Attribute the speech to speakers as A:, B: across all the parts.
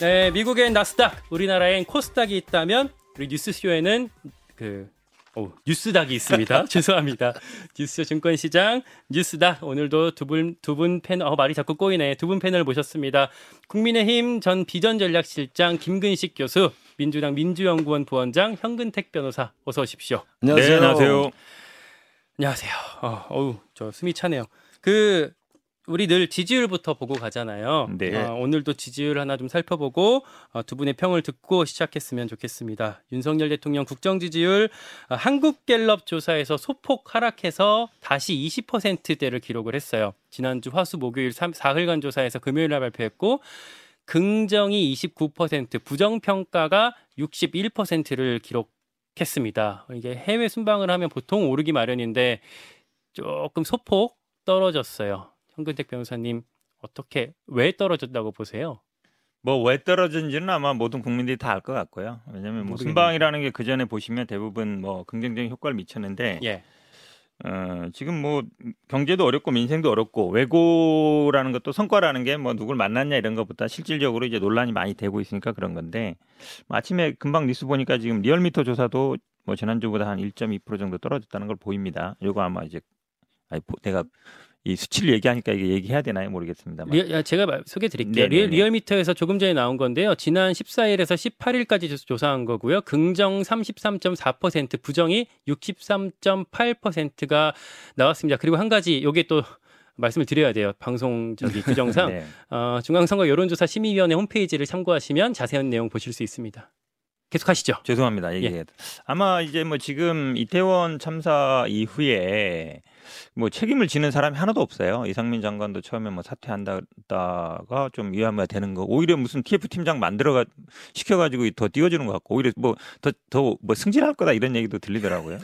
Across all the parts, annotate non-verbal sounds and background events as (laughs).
A: 네, 미국엔 나스닥, 우리나라엔 코스닥이 있다면 우리 뉴스쇼에는 그 오, 뉴스닥이 있습니다. (laughs) 죄송합니다. 뉴스 증권시장 뉴스닥 오늘도 두 분 두 분 패널 어, 말이 자꾸 꼬이네. 두 분 패널 모셨습니다. 국민의힘 전 비전전략실장 김근식 교수, 민주당 민주연구원 부원장 현근택 변호사 어서 오십시오.
B: 안녕하세요. 네, 안녕하세요.
A: 안녕하세요. 어, 어우, 저 숨이 차네요. 그 우리 늘 지지율부터 보고 가잖아요. 네. 어, 오늘도 지지율 하나 좀 살펴보고 어, 두 분의 평을 듣고 시작했으면 좋겠습니다. 윤석열 대통령 국정 지지율 어, 한국갤럽 조사에서 소폭 하락해서 다시 20%대를 기록을 했어요. 지난주 화수 목요일 3, 4일간 조사에서 금요일 날 발표했고 긍정이 29%, 부정 평가가 61%를 기록했습니다. 이게 해외 순방을 하면 보통 오르기 마련인데 조금 소폭 떨어졌어요. 황근택 변호사님 어떻게 왜 떨어졌다고 보세요?
B: 뭐 왜 떨어진지는 아마 모든 국민들이 다 알 것 같고요. 왜냐하면 뭐 순방이라는 게 그 전에 보시면 대부분 뭐 긍정적인 효과를 미쳤는데 예. 어, 지금 뭐 경제도 어렵고 민생도 어렵고 외고라는 것도 성과라는 게 뭐 누굴 만났냐 이런 것보다 실질적으로 이제 논란이 많이 되고 있으니까 그런 건데 뭐 아침에 금방 뉴스 보니까 지금 리얼미터 조사도 뭐 지난주보다 한 1.2% 정도 떨어졌다는 걸 보입니다. 이거 아마 이제 아니 내가 이 수치를 얘기하니까 이게 얘기해야 되나요 모르겠습니다.
A: 리, 제가 소개해 드릴게요. 리얼, 리얼미터에서 조금 전에 나온 건데요. 지난 14일에서 18일까지 조사한 거고요. 긍정 33.4%, 부정이 63.8%가 나왔습니다. 그리고 한 가지 요게 또 말씀을 드려야 돼요. 방송 저기 규정상 (laughs) 네. 어, 중앙선거 여론조사 심의위원회 홈페이지를 참고하시면 자세한 내용 보실 수 있습니다. 계속하시죠.
B: 죄송합니다. 얘기해. 예. 아마 이제 뭐 지금 이태원 참사 이후에 뭐 책임을 지는 사람이 하나도 없어요. 이상민 장관도 처음에 뭐 사퇴한다가 좀 위험해야 되는 거. 오히려 무슨 TF 팀장 만들어가 시켜가지고 더 띄워주는 것 같고 오히려 뭐 더 더 뭐 승진할 거다 이런 얘기도 들리더라고요.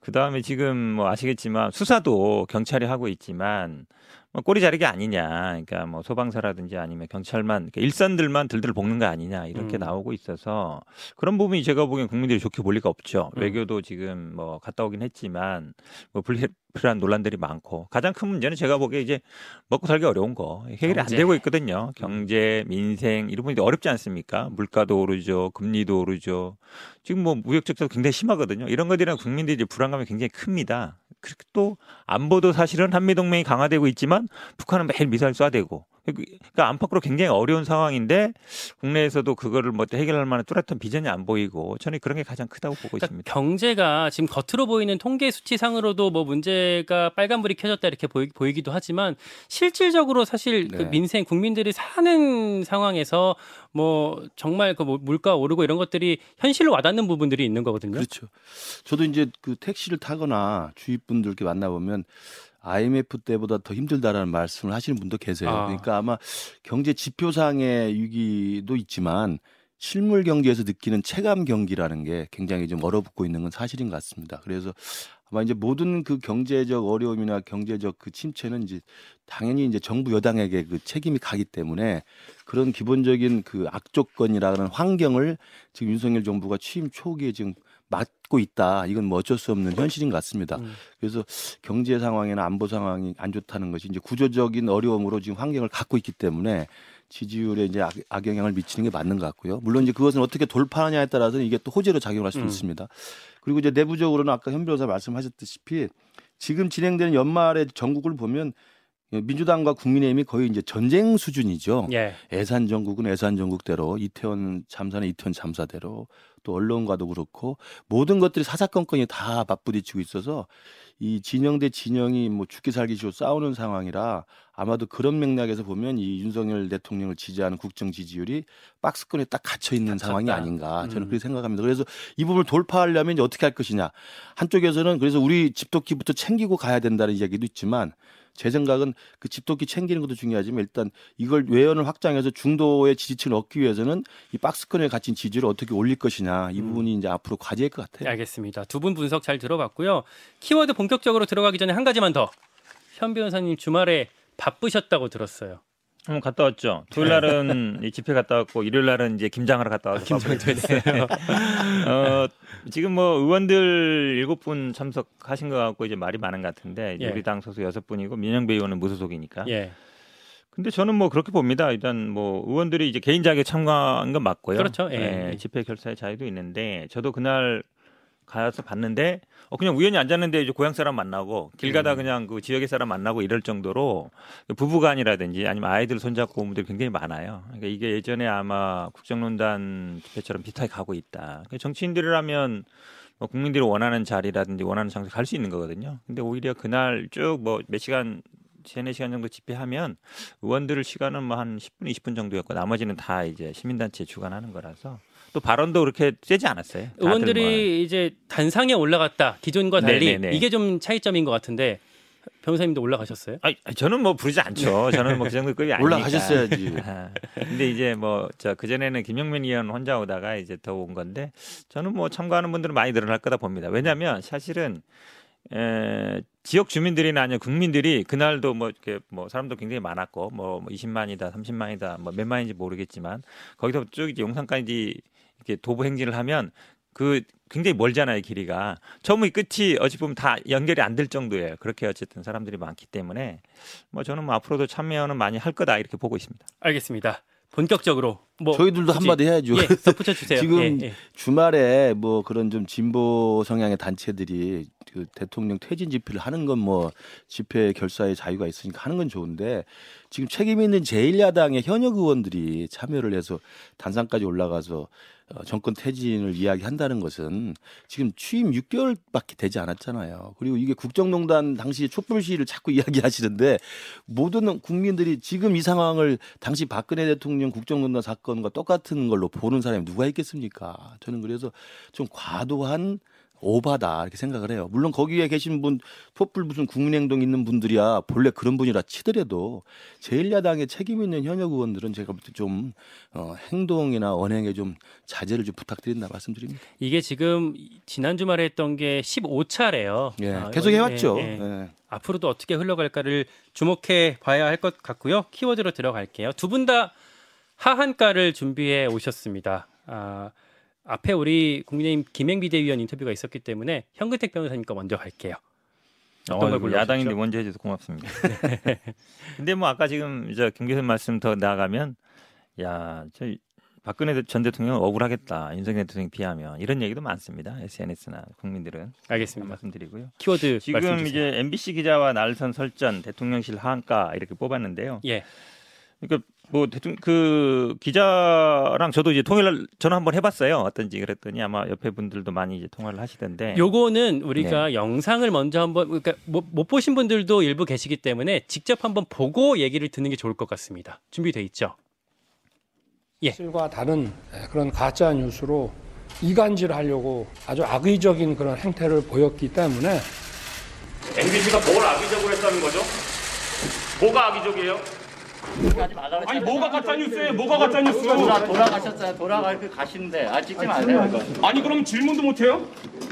B: 그 다음에 지금 뭐 아시겠지만 수사도 경찰이 하고 있지만 뭐 꼬리 자르기 아니냐. 그러니까 뭐 소방사라든지 아니면 경찰만 그러니까 일선들만 들들 볶는 거 아니냐 이렇게 음. 나오고 있어서 그런 부분이 제가 보기엔 국민들이 좋게 볼 리가 없죠. 음. 외교도 지금 뭐 갔다 오긴 했지만 뭐 불필요한 논란들이 많고 가장 큰 문제는 제가 보기에 이제 먹고 살기 어려운 거 해결이 경제. 안 되고 있거든요. 경제, 민생 이런 부분이 어렵지 않습니까? 물가도 오르죠, 금리도 오르죠. 지금 뭐 무역 적자도 굉장히 심하거든요. 이런 것들이랑 국민들이 이제 불안감이 굉장히 큽니다. 그리고 또 안보도 사실은 한미 동맹이 강화되고 있지만 북한은 매일 미사일 쏴대고 그러니까 안팎으로 굉장히 어려운 상황인데 국내에서도 그거를 뭐 해결할 만한 뚜렷한 비전이 안 보이고 저는 그런 게 가장 크다고 보고 그러니까 있습니다.
A: 경제가 지금 겉으로 보이는 통계 수치상으로도 뭐 문제가 빨간불이 켜졌다 이렇게 보이, 기도 하지만 실질적으로 사실 그 네. 그 민생 국민들이 사는 상황에서 뭐 정말 그뭐 물가 오르고 이런 것들이 현실로 와닿는 부분들이 있는 거거든요.
C: 그렇죠. 저도 이제 그 택시를 타거나 주위 분들께 만나보면 IMF 때보다 더 힘들다라는 말씀을 하시는 분도 계세요. 아. 그러니까 아마 경제 지표상의 위기도 있지만 실물 경제에서 느끼는 체감 경기라는 게 굉장히 좀 얼어붙고 있는 건 사실인 것 같습니다. 그래서 아마 이제 모든 그 경제적 어려움이나 경제적 그 침체는 이제 당연히 이제 정부 여당에게 그 책임이 가기 때문에 그런 기본적인 그 악조건이라는 환경을 지금 윤석열 정부가 취임 초기에 지금 맞고 있다. 이건 뭐 어쩔 수 없는 현실인 것 같습니다. 음. 그래서 경제 상황이나 안보 상황이 안 좋다는 것이 이제 구조적인 어려움으로 지금 환경을 갖고 있기 때문에 지지율에 이제 악, 악영향을 미치는 게 맞는 것 같고요. 물론 이제 그것은 어떻게 돌파하냐에 따라서는 이게 또 호재로 작용할 수도 음. 있습니다. 그리고 이제 내부적으로는 아까 현 변호사 말씀하셨듯이 지금 진행되는 연말의 전국을 보면 민주당과 국민의힘이 거의 이제 전쟁 수준이죠. 예. 애산 전국은 애산 전국대로 이태원 참사는 이태원 참사대로 또 언론과도 그렇고 모든 것들이 사사건건이 다 맞부딪히고 있어서 이 진영 대 진영이 뭐 죽기 살기 로 싸우는 상황이라 아마도 그런 맥락에서 보면 이 윤석열 대통령을 지지하는 국정 지지율이 박스권에 딱 갇혀 있는 상황이 아닌가 저는 음. 그렇게 생각합니다. 그래서 이 부분을 돌파하려면 이제 어떻게 할 것이냐 한쪽에서는 그래서 우리 집도끼부터 챙기고 가야 된다는 이야기도 있지만 제 생각은 그 집도끼 챙기는 것도 중요하지만 일단 이걸 외연을 확장해서 중도의 지지층을 얻기 위해서는 이 박스권에 갇힌 지지를 어떻게 올릴 것이냐 이 음. 부분이 음. 이제 앞으로 과제일 것 같아요.
A: 알겠습니다. 두 분 분석 잘 들어봤고요. 키워드 본격적으로 들어가기 전에 한 가지만 더. 현 변호사님 주말에 바쁘셨다고 들었어요.
B: 한번 갔다 왔죠. 토요일 날은 (laughs) 집회 갔다 왔고 일요일 날은 이제 김장하러 갔다 와서
A: 아, 김장 됐어요.
B: 어, 지금 뭐 의원들 일곱 분 참석하신 것 같고 이제 말이 많은 것 같은데 예. 우리 당 소속 여섯 분이고 민영배 의원은 무소속이니까. 예. 근데 저는 뭐 그렇게 봅니다. 일단 뭐 의원들이 이제 개인 자격 참가한 건 맞고요.
A: 그렇죠. 예.
B: 예, 집회 결사의 자유도 있는데 저도 그날 가서 봤는데 어 그냥 우연히 앉았는데 이제 고향 사람 만나고 길 가다 음. 그냥 그 지역의 사람 만나고 이럴 정도로 그 부부간이라든지 아니면 아이들 손잡고 온 분들이 굉장히 많아요. 그러니까 이게 예전에 아마 국정농단 집회처럼 비슷하게 가고 있다. 그러니까 정치인들이라면 뭐 국민들이 원하는 자리라든지 원하는 장소 갈 수 있는 거거든요. 근데 오히려 그날 쭉 뭐 몇 시간 세네 시간 정도 집회하면 의원들 시간은 뭐 한 10분, 20분 정도였고 나머지는 다 이제 시민단체 주관하는 거라서 또 발언도 그렇게 세지 않았어요.
A: 의원들이 뭐. 이제 단상에 올라갔다 기존과 달리 네네네. 이게 좀 차이점인 것 같은데 변호사님도 올라가셨어요?
B: 아, 저는 뭐 부르지 않죠. 저는 뭐 그 정도급이 아니니까.
C: 올라가셨어야지. (laughs)
B: 근데 이제 뭐 저 그 전에는 김영민 의원 혼자 오다가 이제 더 온 건데 저는 뭐 참가하는 분들은 많이 늘어날 거다 봅니다. 왜냐하면 사실은 에, 지역 주민들이나 아니면 국민들이 그날도 뭐 이렇게 뭐 사람도 굉장히 많았고 뭐 20만이다, 뭐 30만이다, 뭐 몇 만인지 모르겠지만 거기서 쭉 이제 용산까지 이렇게 도보 행진을 하면 그 굉장히 멀잖아요 길이가 처음이 끝이 어찌 보면 다 연결이 안 될 정도예요 그렇게 어쨌든 사람들이 많기 때문에 뭐 저는 뭐 앞으로도 참여는 많이 할 거다 이렇게 보고 있습니다
A: 알겠습니다 본격적으로
C: 뭐 저희들도 한마디 해야죠.
A: 예, 덧붙여 주세요. (laughs)
C: 지금
A: 예, 예.
C: 주말에 뭐 그런 좀 진보 성향의 단체들이 그 대통령 퇴진 집회를 하는 건 뭐 집회 결사의 자유가 있으니까 하는 건 좋은데 지금 책임 있는 제1야당의 현역 의원들이 참여를 해서 단상까지 올라가서 어, 정권 퇴진을 이야기한다는 것은 지금 취임 6개월밖에 되지 않았잖아요. 그리고 이게 국정농단 당시 촛불 시위를 자꾸 (laughs) 이야기하시는데 모든 국민들이 지금 이 상황을 당시 박근혜 대통령 국정농단 사건과 똑같은 걸로 보는 사람이 누가 있겠습니까? 저는 그래서 좀 과도한 오바다 이렇게 생각을 해요. 물론 거기에 계신 분 촛불 무슨 국민행동 있는 분들이야 본래 그런 분이라 치더라도 제1야당의 책임 있는 현역 의원들은 제가 볼 때 좀 어, 행동이나 언행에 좀 자제를 좀 부탁드린다 말씀드립니다.
A: 이게 지금 지난 주말에 했던 게 15차래요.
C: 예, 아, 계속 해왔죠. 예, 예.
A: 예. 앞으로도 어떻게 흘러갈까를 주목해 봐야 할 것 같고요. 키워드로 들어갈게요. 두 분 다 하한가를 준비해 오셨습니다. 아, 앞에 우리 국민의힘 김행 비대위원 인터뷰가 있었기 때문에 현근택 변호사님과 먼저 갈게요.
B: 어떤 어, 걸 야당인데 먼저 해줘서 고맙습니다. 네. (laughs) 근데 뭐 아까 지금 저 김교수 말씀 더 나아가면 야 저 박근혜 전 대통령 억울하겠다 윤석열 대통령 비하면 이런 얘기도 많습니다. SNS나 국민들은
A: 알겠습니다.
B: 말씀드리고요.
A: 키워드
B: 지금 이제 MBC 기자와 날선 설전 대통령실 하한가 이렇게 뽑았는데요.
A: 예.
B: 그러니까 뭐 대충 그 기자랑 저도 이제 통화를 전화 한번 해봤어요. 어떤지 그랬더니 아마 옆에 분들도 많이 이제 통화를 하시던데.
A: 요거는 우리가 네. 영상을 먼저 한번 그러니까 못, 못 보신 분들도 일부 계시기 때문에 직접 한번 보고 얘기를 듣는 게 좋을 것 같습니다. 준비돼 있죠?
D: 예. 실과 다른 그런 가짜 뉴스로 이간질하려고 아주 악의적인 그런 행태를 보였기 때문에
E: MBC가 뭘 악의적으로 했다는 거죠? 뭐가 악의적이에요? 아니 뭐가 가짜 뉴스예요? 뭐가 가짜 뉴스?
F: 돌아 돌아가셨어요. 돌아갈 그 가시는데 아 찍지 마세요.
E: 아니 그럼 질문도 못 해요?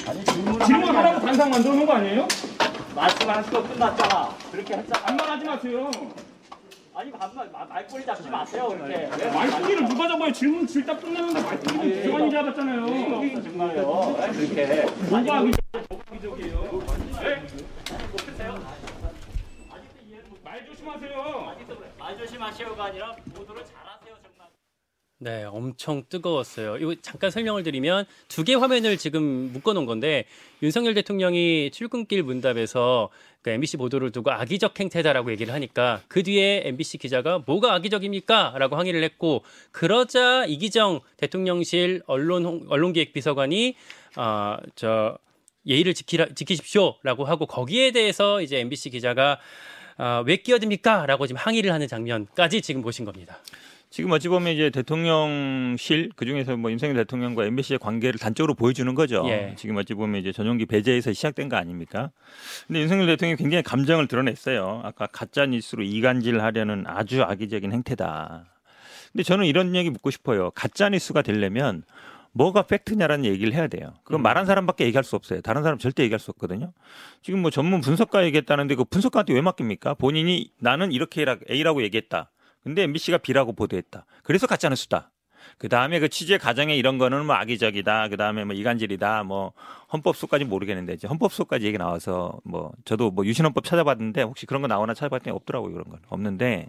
E: 아니 질문 질문 하라고 단상 만들어 놓은 거 아니에요?
F: 말씀하시고 끝났잖아. 그렇게 했잖아.
E: 반말하지 마세요.
F: 아니 반말 말꼬리 잡지 마세요 그렇게.
E: 말꼬리를 누가 잡아요? 질문 질답 끝나는데 말꼬리를 교환이 잡았잖아요.
F: 정말요. 그렇게.
E: 뭐가 악의적이에요? 네? 말 조심하세요.
F: 말 조심하시오가 아니라 보도를 잘하세요 정말.
A: 네, 엄청 뜨거웠어요. 이거 잠깐 설명을 드리면 두 개 화면을 지금 묶어놓은 건데 윤석열 대통령이 출근길 문답에서 그 MBC 보도를 두고 악의적 행태다라고 얘기를 하니까 그 뒤에 MBC 기자가 뭐가 악의적입니까?라고 항의를 했고 그러자 이기정 대통령실 언론 언론기획비서관이 아저 예의를 지키라, 지키십시오라고 하고 거기에 대해서 이제 MBC 기자가 아, 왜 끼어듭니까? 라고 지금 항의를 하는 장면까지 지금 보신 겁니다.
B: 지금 어찌 보면 이제 대통령실 그 중에서 뭐 윤석열 대통령과 MBC의 관계를 단적으로 보여주는 거죠. 예. 지금 어찌 보면 이제 전용기 배제에서 시작된 거 아닙니까? 근데 윤석열 대통령이 굉장히 감정을 드러냈어요. 아까 가짜 뉴스로 이간질하려는 아주 악의적인 행태다. 근데 저는 이런 얘기 묻고 싶어요. 가짜 뉴스가 되려면 뭐가 팩트냐라는 얘기를 해야 돼요. 그건 음. 말한 사람밖에 얘기할 수 없어요. 다른 사람 절대 얘기할 수 없거든요. 지금 뭐 전문 분석가 얘기했다는데 그 분석가한테 왜 맡깁니까? 본인이 나는 이렇게 A라고 얘기했다. 근데 MBC가 B라고 보도했다. 그래서 가짜 뉴스다. 그 다음에 그 취재 과정에 이런 거는 뭐 악의적이다. 그 다음에 뭐 이간질이다. 뭐 헌법소까지 모르겠는데 이제 헌법소까지 얘기 나와서 뭐 저도 뭐 유신헌법 찾아봤는데 혹시 그런 거 나오나 찾아봤더니 없더라고요. 그런 건 없는데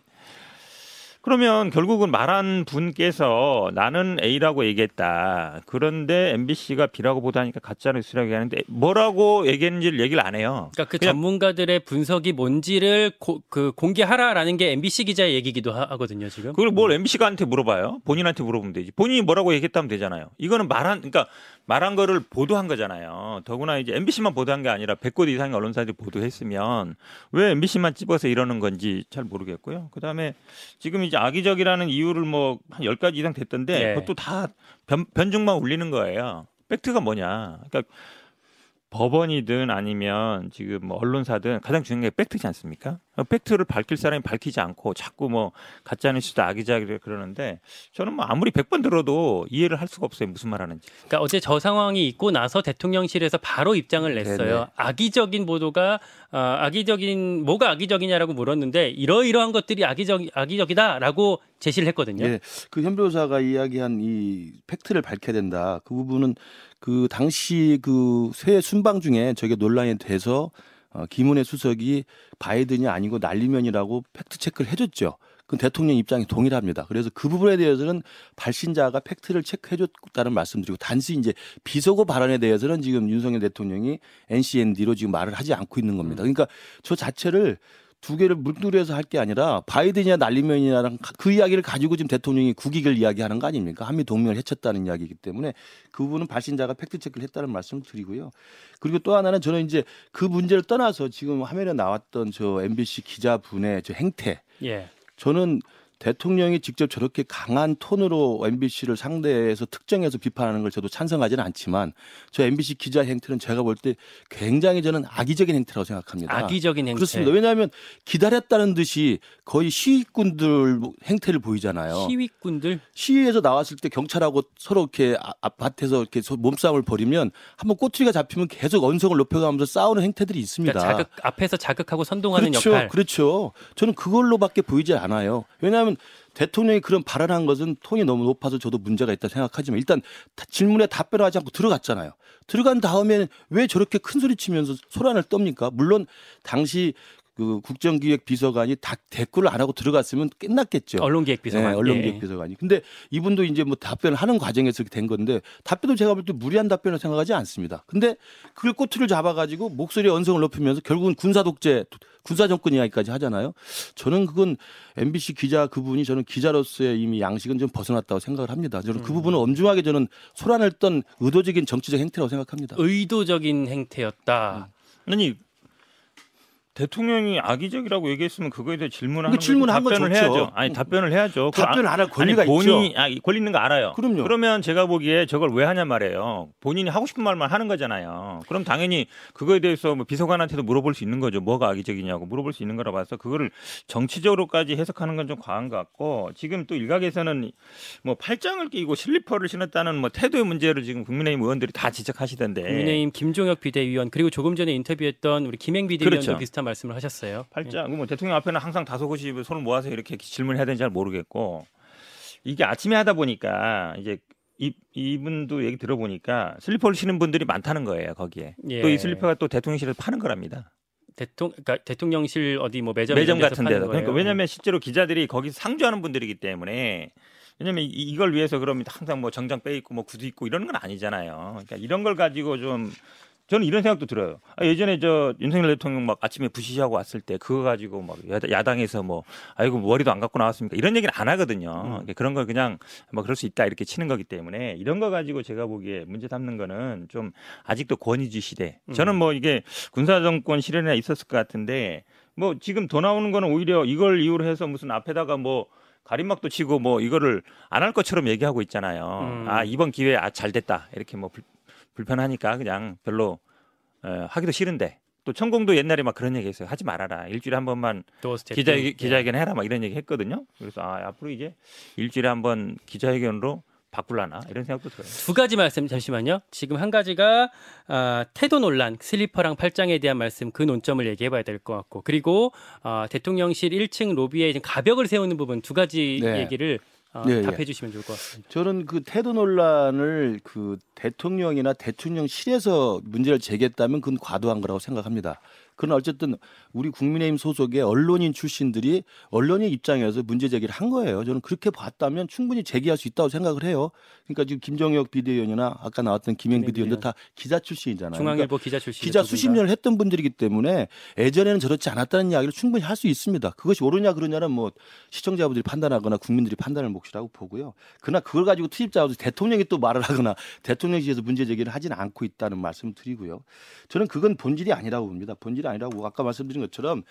B: 그러면 결국은 말한 분께서 나는 A라고 얘기했다. 그런데 MBC가 B라고 보다니까 가짜 뉴스라고 얘기하는데 뭐라고 얘기했는지를 얘기를 안 해요.
A: 그러니까 그 전문가들의 분석이 뭔지를 고, 그 공개하라라는 게 MBC 기자의 얘기기도 하거든요, 지금.
B: 그걸 뭘 MBC가한테 물어봐요? 본인한테 물어보면 되지. 본인이 뭐라고 얘기했다면 되잖아요. 이거는 말한 그러니까 말한 거를 보도한 거잖아요. 더구나 이제 MBC만 보도한 게 아니라 100곳 이상의 언론사들이 보도했으면 왜 MBC만 집어서 이러는 건지 잘 모르겠고요. 그다음에 지금 이제 악의적이라는 이유를 뭐 한 10가지 이상 됐던데 네. 그것도 다 변, 변증만 울리는 거예요. 팩트가 뭐냐? 그러니까 법원이든 아니면 지금 뭐 언론사든 가장 중요한 게 팩트지 않습니까? 팩트를 밝힐 사람이 밝히지 않고 자꾸 뭐 가짜 뉴스다 악의적이라 그러는데 저는 뭐 아무리 100번 들어도 이해를 할 수가 없어요. 무슨 말 하는지.
A: 그러니까 어제 저 상황이 있고 나서 대통령실에서 바로 입장을 냈어요. 네네. 악의적인 보도가 어, 악의적인 뭐가 악의적이냐라고 물었는데 이러이러한 것들이 악의적 악의적이다라고 제시를 했거든요. 네.
C: 그현 변호사가 이야기한 이 팩트를 밝혀야 된다. 그 부분은 그 당시 그 새 순방 중에 저게 논란이 돼서 어, 김은혜 수석이 바이든이 아니고 날리면이라고 팩트 체크를 해줬죠. 그 대통령 입장이 동일합니다. 그래서 그 부분에 대해서는 발신자가 팩트를 체크해줬다는 말씀드리고 단지 이제 비속어 발언에 대해서는 지금 윤석열 대통령이 NCND로 지금 말을 하지 않고 있는 겁니다. 그러니까 저 자체를 두 개를 물들여서 할 게 아니라 바이든이나 날리면이나랑 그 이야기를 가지고 지금 대통령이 국익을 이야기하는 거 아닙니까? 한미 동맹을 해쳤다는 이야기이기 때문에 그 부분은 발신자가 팩트 체크를 했다는 말씀을 드리고요. 그리고 또 하나는 저는 이제 그 문제를 떠나서 지금 화면에 나왔던 저 MBC 기자분의 저 행태. 예. 저는 대통령이 직접 저렇게 강한 톤으로 MBC를 상대해서 특정해서 비판하는 걸 저도 찬성하지는 않지만 저 MBC 기자 행태는 제가 볼 때 굉장히 저는 악의적인 행태라고 생각합니다.
A: 악의적인 행태.
C: 그렇습니다. 왜냐하면 기다렸다는 듯이 거의 시위꾼들 행태를 보이잖아요.
A: 시위꾼들?
C: 시위에서 나왔을 때 경찰하고 서로 이렇게 앞밭에서 이렇게 몸싸움을 벌이면 한번 꼬투리가 잡히면 계속 언성을 높여가면서 싸우는 행태들이 있습니다.
A: 그러니까 자극 앞에서 자극하고 선동하는
C: 그렇죠,
A: 역할.
C: 그렇죠. 저는 그걸로밖에 보이지 않아요. 왜냐하면 왜냐하면 대통령이 그런 발언한 것은 톤이 너무 높아서 저도 문제가 있다 생각하지만 일단 질문에 답변을 하지 않고 들어갔잖아요. 들어간 다음에는 왜 저렇게 큰 소리 치면서 소란을 떱니까? 물론 당시 그 국정기획 비서관이 다 댓글을 안 하고 들어갔으면 끝났겠죠.
A: 언론기획 비서관.
C: 네, 언론기획 예. 비서관이. 근데 이분도 이제 뭐 답변을 하는 과정에서 된 건데 답변도 제가 볼 때 무리한 답변을 생각하지 않습니다. 근데 그걸 꼬투리를 잡아가지고 목소리 언성을 높이면서 결국은 군사 독재, 군사 정권 이야기까지 하잖아요. 저는 그건 MBC 기자 그분이 저는 기자로서의 이미 양식은 좀 벗어났다고 생각을 합니다. 저는 그 음. 부분은 엄중하게 저는 소란을 떤 의도적인 정치적 행태라고 생각합니다.
A: 의도적인 행태였다.
B: 음. 아니 대통령이 악의적이라고 얘기했으면 그거에 대해 질문하는
C: 그 질문한
B: 답변을 해야죠. 아니 답변을 해야죠.
C: 답변 안할 권리가
B: 아니, 본인이, 있죠. 아, 권리 있는 거 알아요.
C: 그럼요.
B: 그러면 제가 보기에 저걸 왜 하냐 말이에요. 본인이 하고 싶은 말만 하는 거잖아요. 그럼 당연히 그거에 대해서 뭐 비서관한테도 물어볼 수 있는 거죠. 뭐가 악의적이냐고 물어볼 수 있는 거라 봐서 그거를 정치적으로까지 해석하는 건 좀 과한 것 같고 지금 또 일각에서는 뭐 팔짱을 끼고 슬리퍼를 신었다는 뭐 태도의 문제를 지금 국민의힘 의원들이 다 지적하시던데.
A: 국민의힘 김종혁 비대위원 그리고 조금 전에 인터뷰했던 우리 김행 비대위원도 그렇죠. 비슷한 말씀을 하셨. 하셨어요.
B: 팔짱. 뭐 대통령 앞에는 항상 다소곳이 손을 모아서 이렇게 질문해야 되는지 잘 모르겠고 이게 아침에 하다 보니까 이제 이, 이분도 얘기 들어보니까 슬리퍼를 신는 분들이 많다는 거예요 거기에 예. 또이 슬리퍼가 또 대통령실에서 파는 거랍니다.
A: 대통령 그러니까 대통령실 어디 뭐 매점
B: 매점 같은 데서 그러니까 왜냐하면 실제로 기자들이 거기 상주하는 분들이기 때문에 왜냐면 이걸 위해서 그러면 항상 뭐 정장 빼 입고 뭐 구두 입고 이러는 건 아니잖아요. 그러니까 이런 걸 가지고 좀 저는 이런 생각도 들어요. 아, 예전에 저 윤석열 대통령 막 아침에 부시시하고 왔을 때 그거 가지고 막 야당에서 뭐 아이고 머리도 안 갖고 나왔습니까? 이런 얘기는 안 하거든요. 음. 그런 걸 그냥 뭐 그럴 수 있다 이렇게 치는 거기 때문에 이런 거 가지고 제가 보기에 문제 삼는 거는 좀 아직도 권위주의 시대. 음. 저는 뭐 이게 군사 정권 실현에 있었을 것 같은데 뭐 지금 더 나오는 거는 오히려 이걸 이유로 해서 무슨 앞에다가 뭐 가림막도 치고 뭐 이거를 안 할 것처럼 얘기하고 있잖아요. 음. 아 이번 기회에 아, 잘 됐다 이렇게 뭐 불편하니까 그냥 별로 어, 하기도 싫은데 또 천공도 옛날에 막 그런 얘기 했어요. 하지 말아라. 일주일에 한 번만 기자 기자회견 해라. 막 이런 얘기 했거든요. 그래서 아, 앞으로 이제 일주일에 한 번 기자회견으로 바꿀라나 이런 생각도 들어요.
A: 두 가지 말씀 잠시만요. 지금 한 가지가 어, 태도 논란, 슬리퍼랑 팔짱에 대한 말씀 그 논점을 얘기해봐야 될 것 같고 그리고 어, 대통령실 1층 로비에 가벽을 세우는 부분 두 가지 네. 얘기를 어, 네, 답해 주시면 좋을 것 같습니다.
C: 저는 그 태도 논란을 그 대통령이나 대통령실에서 문제를 제기했다면 그건 과도한 거라고 생각합니다. 그러나 어쨌든 우리 국민의힘 소속의 언론인 출신들이 언론인 입장에서 문제 제기를 한 거예요. 저는 그렇게 봤다면 충분히 제기할 수 있다고 생각을 해요. 그러니까 지금 김정혁 비대위원이나 아까 나왔던 김행 비대위원도 다 기자 출신이잖아요.
A: 중앙일보
C: 그러니까
A: 기자 출신.
C: 기자 수십 년을 했던 분들이기 때문에 예전에는 저렇지 않았다는 이야기를 충분히 할 수 있습니다. 그것이 옳으냐 그러냐는 뭐 시청자분들이 판단하거나 국민들이 판단을 몫이라고 보고요. 그러나 그걸 가지고 투입자가 대통령이 또 말을 하거나 대통령실에서 문제 제기를 하지는 않고 있다는 말씀 을 드리고요. 저는 그건 본질이 아니라고 봅니다. 본질이 아니라고 아까 말씀드린 것처럼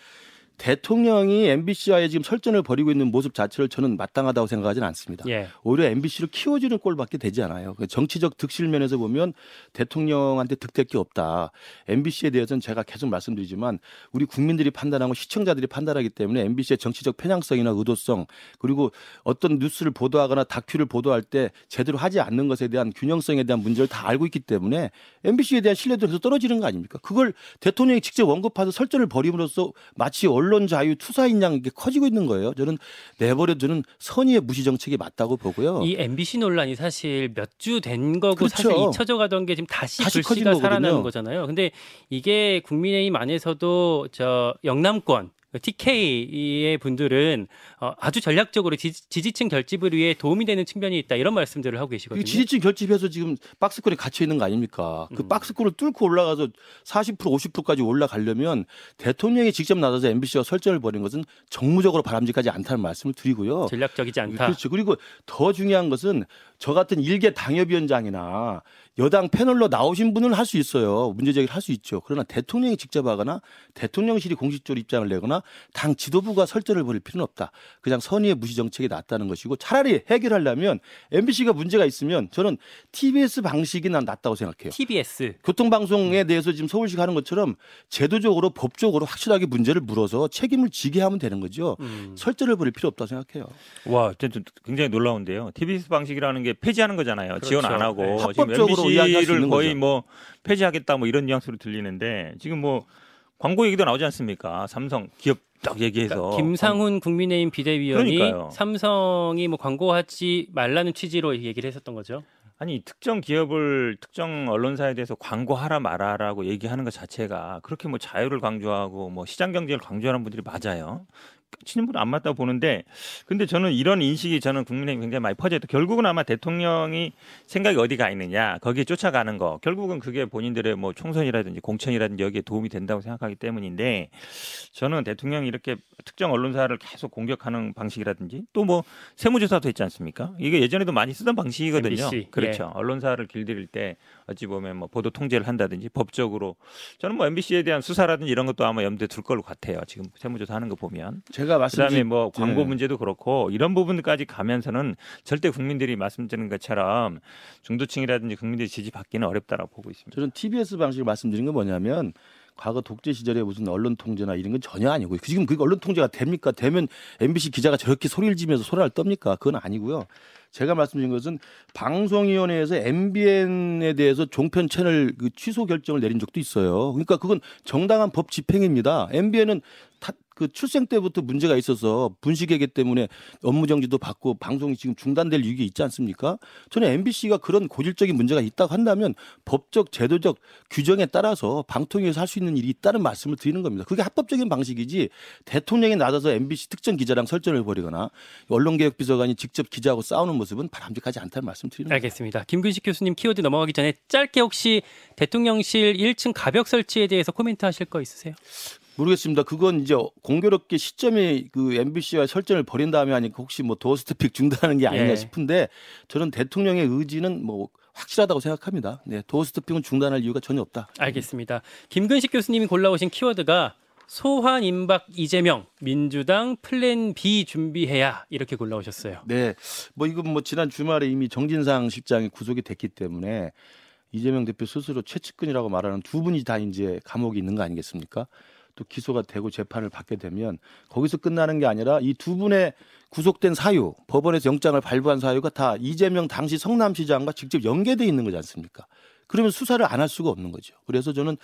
C: 대통령이 MBC와의 지금 설전을 벌이고 있는 모습 자체를 저는 마땅하다고 생각하지는 않습니다.
A: 예.
C: 오히려 MBC를 키워주는 꼴밖에 되지 않아요. 그 정치적 득실 면에서 보면 대통령한테 득될 게 없다. MBC에 대해서는 제가 계속 말씀드리지만 우리 국민들이 판단하고 시청자들이 판단하기 때문에 MBC의 정치적 편향성이나 의도성 그리고 어떤 뉴스를 보도하거나 다큐를 보도할 때 제대로 하지 않는 것에 대한 균형성에 대한 문제를 다 알고 있기 때문에 MBC에 대한 신뢰도가 계속 떨어지는 거 아닙니까? 그걸 대통령이 직접 언급해서 설전을 벌임으로써 마치 언론 자유 투사인 양 이게 커지고 있는 거예요. 저는 내버려두는 선의의 무시 정책이 맞다고 보고요.
A: 이 MBC 논란이 사실 몇 주 된 거고
C: 그렇죠.
A: 사실 잊혀져 가던 게 지금 다시,
C: 다시
A: 불씨가. 살아나는 거잖아요. 근데 이게 국민의힘 안에서도 저 영남권 TK의 분들은 어, 아주 전략적으로 지, 지 층 결집을 위해 도움이 되는 측면이 있다 이런 말씀들을 하고 계시거든요.
C: 그 지지층 결집해서 지금 박스권에 갇혀 있는 거 아닙니까? 그
A: 음.
C: 박스권을 뚫고 올라가서 40% 50%까지 올라가려면 대통령이 직접 나서서 MBC와 설전을 벌인 것은 정무적으로 바람직하지 않다는 말씀을 드리고요.
A: 전략적이지 않다.
C: 그렇죠. 그리고 더 중요한 것은 저 같은 일개 당협위원장이나 여당 패널로 나오신 분은 할 수 있어요. 문제 제기를 할 수 있죠. 그러나 대통령이 직접 하거나 대통령실이 공식적으로 입장을 내거나 당 지도부가 설전을 벌일 필요는 없다. 그냥 선의의 무시 정책이 낫다는 것이고 차라리 해결하려면 MBC가 문제가 있으면 저는 TBS 방식이 난 낫다고 생각해요.
A: TBS
C: 교통방송에 대해서 지금 서울시가 하는 것처럼 제도적으로 법적으로 확실하게 문제를 물어서 책임을 지게 하면 되는 거죠.
A: 음.
C: 설전을 벌일 필요 없다고 생각해요.
B: 와, 진짜 굉장히 놀라운데요. TBS 방식이라는 게 폐지하는 거잖아요. 지원 안
A: 그렇죠.
B: 하고
C: 네.
B: 지금 MBC를 거의
C: 거죠.
B: 뭐 폐지하겠다 뭐 이런 뉘앙스로 들리는데 지금 뭐 광고 얘기도 나오지 않습니까? 삼성 기업 딱 얘기해서
A: 그러니까 김상훈 국민의힘 비대위원이
B: 그러니까요.
A: 삼성이 뭐 광고하지 말라는 취지로 얘기를 했었던 거죠.
B: 아니 특정 기업을 특정 언론사에 대해서 광고하라 말아라고 얘기하는 것 자체가 그렇게 뭐 자유를 강조하고 뭐 시장 경제를 강조하는 분들이 맞아요. 치는 분은 안 맞다고 보는데 근데 저는 이런 인식이 저는 국민의힘 굉장히 많이 퍼져 있다. 결국은 아마 대통령이 생각이 어디 가 있느냐 거기에 쫓아가는 거 결국은 그게 본인들의 뭐 총선이라든지 공천이라든지 여기에 도움이 된다고 생각하기 때문인데 저는 대통령이 이렇게 특정 언론사를 계속 공격하는 방식이라든지 또 뭐 세무조사도 했지 않습니까? 이게 예전에도 많이 쓰던 방식이거든요.
A: MBC,
B: 그렇죠.
A: 예.
B: 언론사를 길들일 때 어찌 보면 뭐 보도 통제를 한다든지 법적으로 저는 뭐 MBC에 대한 수사라든지 이런 것도 아마 염두에 둘 걸로 같아요. 지금 세무조사 하는 거 보면.
C: 제가
B: 그다음에
C: 말씀드린
B: 뭐 광고
C: 예.
B: 문제도 그렇고 이런 부분까지 가면서는 절대 국민들이 말씀드린 것처럼 중도층이라든지 국민들이 지지 받기는 어렵다라고 보고 있습니다.
C: 저는 TBS 방식을 말씀드린 건 뭐냐면 과거 독재 시절에 무슨 언론 통제나 이런 건 전혀 아니고요. 지금 그 언론 통제가 됩니까? 되면 MBC 기자가 저렇게 소리를 지면서 소리를 떱니까? 그건 아니고요. 제가 말씀드린 것은 방송위원회에서 MBN에 대해서 종편 채널 그 취소 결정을 내린 적도 있어요. 그러니까 그건 정당한 법 집행입니다. MBN은 다, 그 출생 때부터 문제가 있어서 분식회계 때문에 업무 정지도 받고 방송이 지금 중단될 위기에 있지 않습니까? 저는 MBC가 그런 고질적인 문제가 있다고 한다면 법적 제도적 규정에 따라서 방통위에서 할 수 있는 일이 있다는 말씀을 드리는 겁니다. 그게 합법적인 방식이지 대통령이 나서서 MBC 특정 기자랑 설전을 벌이거나 언론개혁비서관이 직접 기자하고 싸우는 모습은 바람직하지 않다는 말씀 드리는.
A: 알겠습니다. 김근식 교수님 키워드 넘어가기 전에 짧게 혹시 대통령실 1층 가벽 설치에 대해서 코멘트 하실 거 있으세요?
C: 모르겠습니다. 그건 이제 공교롭게 시점에 그 MBC와 설전을 벌인 다음에 하니까 혹시 뭐 도어스태픽 중단하는 게 아닌가
A: 예.
C: 싶은데 저는 대통령의 의지는 뭐 확실하다고 생각합니다. 네, 도어스태픽은 중단할 이유가 전혀 없다.
A: 알겠습니다. 김근식 교수님이 골라오신 키워드가 소환 임박 이재명 민주당 플랜 B 준비해야 이렇게 골라오셨어요.
C: 네, 뭐 이건 뭐 지난 주말에 이미 정진상 실장이 구속이 됐기 때문에 이재명 대표 스스로 최측근이라고 말하는 두 분이 다 이제 감옥에 있는 거 아니겠습니까? 또 기소가 되고 재판을 받게 되면 거기서 끝나는 게 아니라 이 두 분의 구속된 사유, 법원에서 영장을 발부한 사유가 다 이재명 당시 성남시장과 직접 연계돼 있는 거지 않습니까? 그러면 수사를 안 할 수가 없는 거죠. 그래서 저는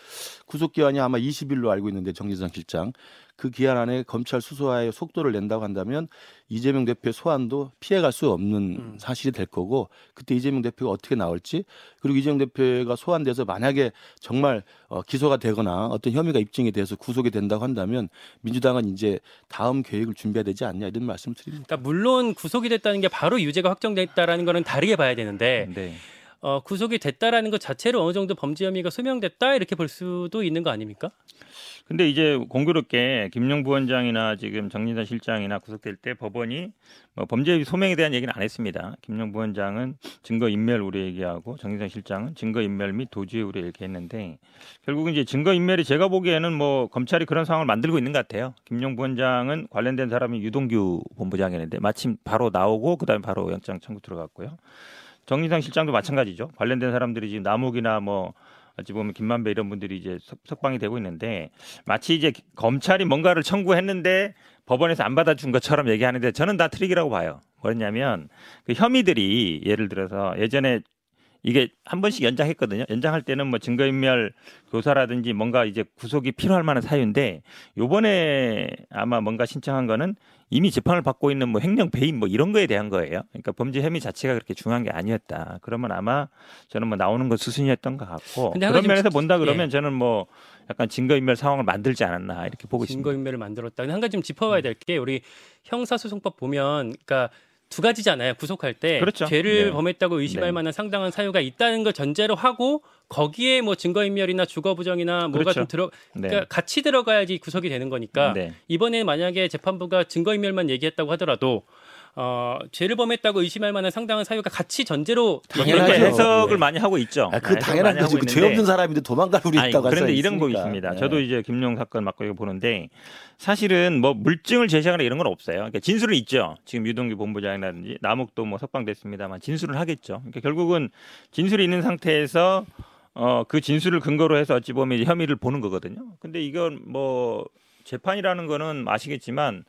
C: 구속 기한이 아마 20일로 알고 있는데 정진상 실장 그 기한 안에 검찰 수사의 속도를 낸다고 한다면 이재명 대표의 소환도 피해갈 수 없는 음. 사실이 될 거고 그때 이재명 대표가 어떻게 나올지 그리고 이재명 대표가 소환돼서 만약에 정말 어, 기소가 되거나 어떤 혐의가 입증이 돼서 구속이 된다고 한다면 민주당은 이제 다음 계획을 준비해야 되지 않냐 이런 말씀 드립니다.
A: 그러니까 물론 구속이 됐다는 게 바로 유죄가 확정됐다라는 거는 다르게 봐야 되는데 네. 어, 구속이 됐다라는 것 자체로 어느 정도 범죄 혐의가 소명됐다 이렇게 볼 수도 있는 거 아닙니까?
B: 근데 이제 공교롭게 김용 부원장이나 지금 정진선 실장이나 구속될 때 법원이 뭐 범죄 소명에 대한 얘기는 안 했습니다. 김용 부원장은 증거 인멸 우려 얘기하고 정진선 실장은 증거 인멸 및 도주의 우려 이렇게 했는데 결국은 이제 증거 인멸이 제가 보기에는 뭐 검찰이 그런 상황을 만들고 있는 것 같아요. 김용 부원장은 관련된 사람이 유동규 본부장이었는데 마침 바로 나오고 그다음에 바로 영장 청구 들어갔고요. 정진상 실장도 마찬가지죠. 관련된 사람들이 지금 남욱이나 뭐 어찌 보면 김만배 이런 분들이 이제 석방이 되고 있는데 마치 이제 검찰이 뭔가를 청구했는데 법원에서 안 받아준 것처럼 얘기하는데 저는 다 트릭이라고 봐요. 뭐였냐면 그 혐의들이 예를 들어서 예전에 이게 한 번씩 연장했거든요. 연장할 때는 뭐 증거인멸 교사라든지 뭔가 이제 구속이 필요할 만한 사유인데 요번에 아마 뭔가 신청한 거는 이미 재판을 받고 있는 뭐 횡령 배임 뭐 이런 거에 대한 거예요. 그러니까 범죄 혐의 자체가 그렇게 중요한 게 아니었다. 그러면 아마 저는 뭐 나오는 건 수순이었던 것 같고 그런 면에서 본다 그러면 예. 저는 뭐 약간 증거인멸 상황을 만들지 않았나 이렇게 보고
A: 있습니다. 증거인멸을 만들었다. 한 가지 좀 짚어봐야 될 게 우리 형사소송법 보면 그러니까 두 가지잖아요. 구속할 때 그렇죠. 죄를 네. 범했다고 의심할 네. 만한 상당한 사유가 있다는 걸 전제로 하고 거기에 뭐 증거인멸이나 주거부정이나 뭐가 그렇죠. 좀 들어 네. 그러니까 네. 같이 들어가야지 구속이 되는 거니까 네. 이번에 만약에 재판부가 증거인멸만 얘기했다고 하더라도 어, 죄를 범했다고 의심할 만한 상당한 사유가 같이 전제로
B: 당연하게 해석을 네. 많이 하고 있죠.
C: 아, 그 당연한 거지. 죄 없는 사람인데 도망갈 우리 있다고
B: 그런데 이런 거 있습니다. 네. 저도 이제 김용 사건 맡고 이거 보는데 사실은 뭐 물증을 제시하거나 이런 건 없어요. 그러니까 진술은 있죠. 지금 유동규 본부장이라든지 남욱도 뭐 석방됐습니다만 진술을 하겠죠. 그러니까 결국은 진술이 있는 상태에서 어, 그 진술을 근거로 해서 어찌 보면 혐의를 보는 거거든요. 근데 이건 뭐 재판이라는 거는 아시겠지만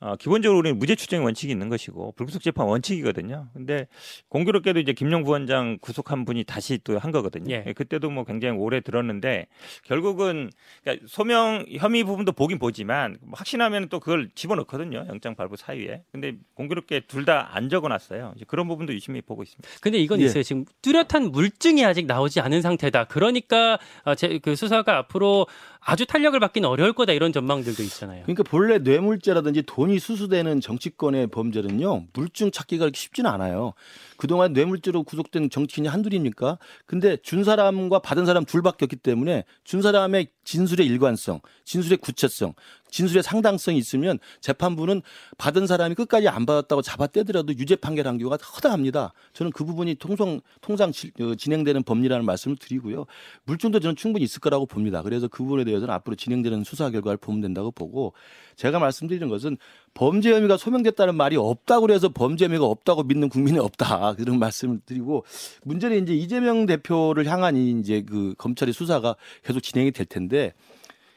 B: 어, 기본적으로 우리는 무죄 추정의 원칙이 있는 것이고 불구속 재판 원칙이거든요. 근데 공교롭게도 이제 김용 부원장 구속한 분이 다시 또 한 거거든요. 예. 그때도 뭐 굉장히 오래 들었는데 결국은 그러니까 소명 혐의 부분도 보긴 보지만 뭐 확신하면 또 그걸 집어넣거든요. 영장 발부 사유에. 근데 공교롭게 둘 다 안 적어놨어요. 이제 그런 부분도 유심히 보고 있습니다.
A: 근데 이건 예. 있어요. 지금 뚜렷한 물증이 아직 나오지 않은 상태다. 그러니까 어, 제, 그 수사가 앞으로 아주 탄력을 받기는 어려울 거다 이런 전망들도 있잖아요.
C: 그러니까 본래 뇌물죄라든지 돈이 수수되는 정치권의 범죄는요 물증 찾기가 쉽지는 않아요. 그동안 뇌물죄로 구속된 정치인이 한둘입니까? 근데 준 사람과 받은 사람 둘밖에 없기 때문에 준 사람의 진술의 일관성, 진술의 구체성, 진술의 상당성이 있으면 재판부는 받은 사람이 끝까지 안 받았다고 잡아 떼더라도 유죄 판결한 경우가 허다합니다. 저는 그 부분이 통상 통상 어, 진행되는 법리라는 말씀을 드리고요. 물증도 저는 충분히 있을 거라고 봅니다. 그래서 그 부분에 대해서는 앞으로 진행되는 수사 결과를 보면 된다고 보고 제가 말씀드리는 것은 범죄 혐의가 소명됐다는 말이 없다고 해서 범죄 혐의가 없다고 믿는 국민이 없다 (laughs) 그런 말씀을 드리고 문제는 이제 이재명 대표를 향한 이제 그 검찰의 수사가 계속 진행이 될 텐데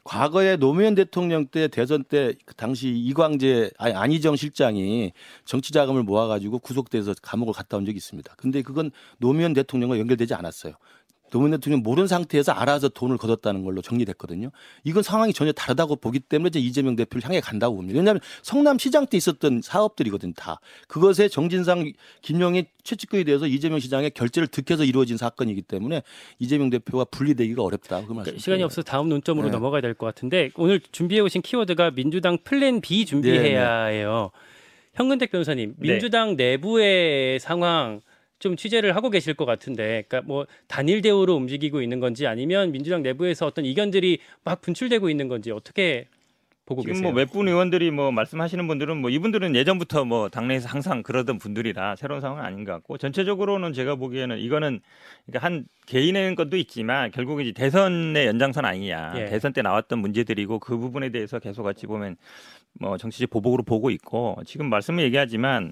C: 과거에 노무현 대통령 때 대선 때그 당시 이광재 아니 안희정 실장이 정치 자금을 모아가지고 구속돼서 감옥을 갔다 온 적이 있습니다. 근데 그건 노무현 대통령과 연결되지 않았어요. 노무현 대통령 모르는 상태에서 알아서 돈을 거뒀다는 걸로 정리됐거든요. 이건 상황이 전혀 다르다고 보기 때문에 이제 이재명 대표를 향해 간다고 봅니다. 왜냐하면 성남시장 때 있었던 사업들이거든요. 다 그것에 정진상 김용의 최측근이 되어서 이재명 시장의 결재를 득해서 이루어진 사건이기 때문에 이재명 대표와 분리되기가 어렵다. 그 말씀.
A: 시간이 없어서 다음 논점으로 네. 넘어가야 될 것 같은데 오늘 준비해 오신 키워드가 민주당 플랜 B 준비해야 네, 네. 해요. 현근택 변호사님, 네. 민주당 내부의 상황 좀 취재를 하고 계실 것 같은데, 그러니까 뭐 단일 대우로 움직이고 있는 건지 아니면 민주당 내부에서 어떤 이견들이 막 분출되고 있는 건지 어떻게 보고
B: 지금
A: 계세요?
B: 뭐 몇분 의원들이 뭐 말씀하시는 분들은 뭐 이분들은 예전부터 뭐 당내에서 항상 그러던 분들이라 새로운 상황은 아닌 것 같고 전체적으로는 제가 보기에는 이거는 그러니까 한 개인의 것도 있지만 결국 이제 대선의 연장선 아니냐 예. 대선 때 나왔던 문제들이고 그 부분에 대해서 계속 같이 보면 뭐 정치적 보복으로 보고 있고 지금 말씀을 얘기하지만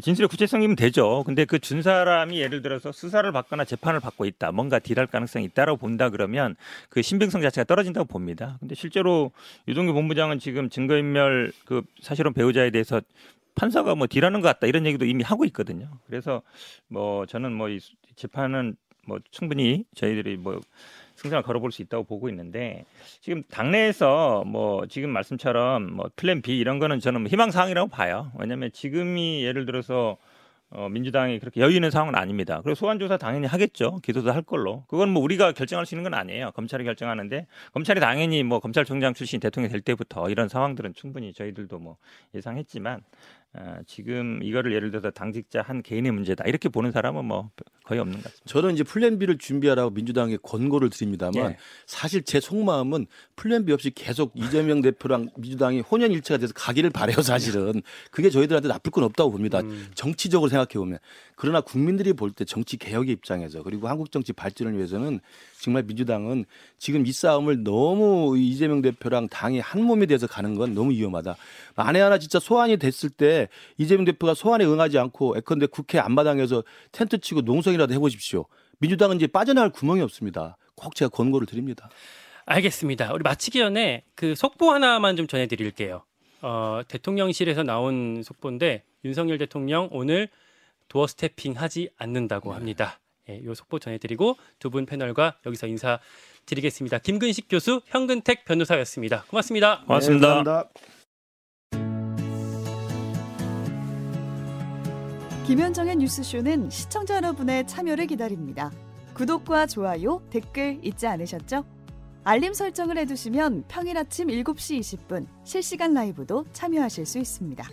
B: 진술의 구체성이면 되죠. 근데 그 준 사람이 예를 들어서 수사를 받거나 재판을 받고 있다. 뭔가 딜할 가능성이 있다라고 본다 그러면 그 신빙성 자체가 떨어진다고 봅니다. 근데 실제로 유동규 본부장은 지금 증거인멸 그 사실은 배우자에 대해서 판사가 뭐 딜하는 것 같다 이런 얘기도 이미 하고 있거든요. 그래서 뭐 저는 뭐 이 재판은 뭐 충분히 저희들이 뭐 승산을 걸어볼 수 있다고 보고 있는데 지금 당내에서 뭐 지금 말씀처럼 뭐 플랜 B 이런 거는 저는 뭐 희망 사항이라고 봐요. 왜냐하면 지금이 예를 들어서 어, 민주당이 그렇게 여유 있는 상황은 아닙니다. 그리고 소환 조사 당연히 하겠죠. 기소도 할 걸로. 그건 뭐 우리가 결정할 수 있는 건 아니에요. 검찰이 결정하는데 검찰이 당연히 뭐 검찰총장 출신 대통령이 될 때부터 이런 상황들은 충분히 저희들도 뭐 예상했지만 어, 지금 이거를 예를 들어서 당직자 한 개인의 문제다 이렇게 보는 사람은 뭐 거의 없는 것 같습니다.
C: 저는 이제 플랜 B를 준비하라고 민주당에 권고를 드립니다만 예. 사실 제 속마음은 플랜 B 없이 계속 이재명 대표랑 민주당이 혼연일체가 돼서 가기를 바래요 사실은 그게 저희들한테 나쁠 건 없다고 봅니다. 음. 정치적으로 생각해 보면 그러나 국민들이 볼 때 정치 개혁의 입장에서 그리고 한국 정치 발전을 위해서는 정말 민주당은 지금 이 싸움을 너무 이재명 대표랑 당이 한 몸이 돼서 가는 건 너무 위험하다. 만에 하나 진짜 소환이 됐을 때 이재명 대표가 소환에 응하지 않고 에컨대 국회 앞마당에서 텐트 치고 농성이라도 해보십시오. 민주당은 이제 빠져나갈 구멍이 없습니다. 꼭 제가 권고를 드립니다.
A: 알겠습니다. 우리 마치기 전에 그 속보 하나만 좀 전해드릴게요. 어, 대통령실에서 나온 속보인데 윤석열 대통령 오늘 도어 스태핑 하지 않는다고 네. 합니다. 예, 요 속보 전해드리고 두 분 패널과 여기서 인사드리겠습니다. 김근식 교수, 현근택 변호사였습니다. 고맙습니다.
B: 고맙습니다. 네,
G: 김현정의 뉴스쇼는 시청자 여러분의 참여를 기다립니다. 구독과 좋아요, 댓글 잊지 않으셨죠? 알림 설정을 해두시면 평일 아침 7시 20분 실시간 라이브도 참여하실 수 있습니다.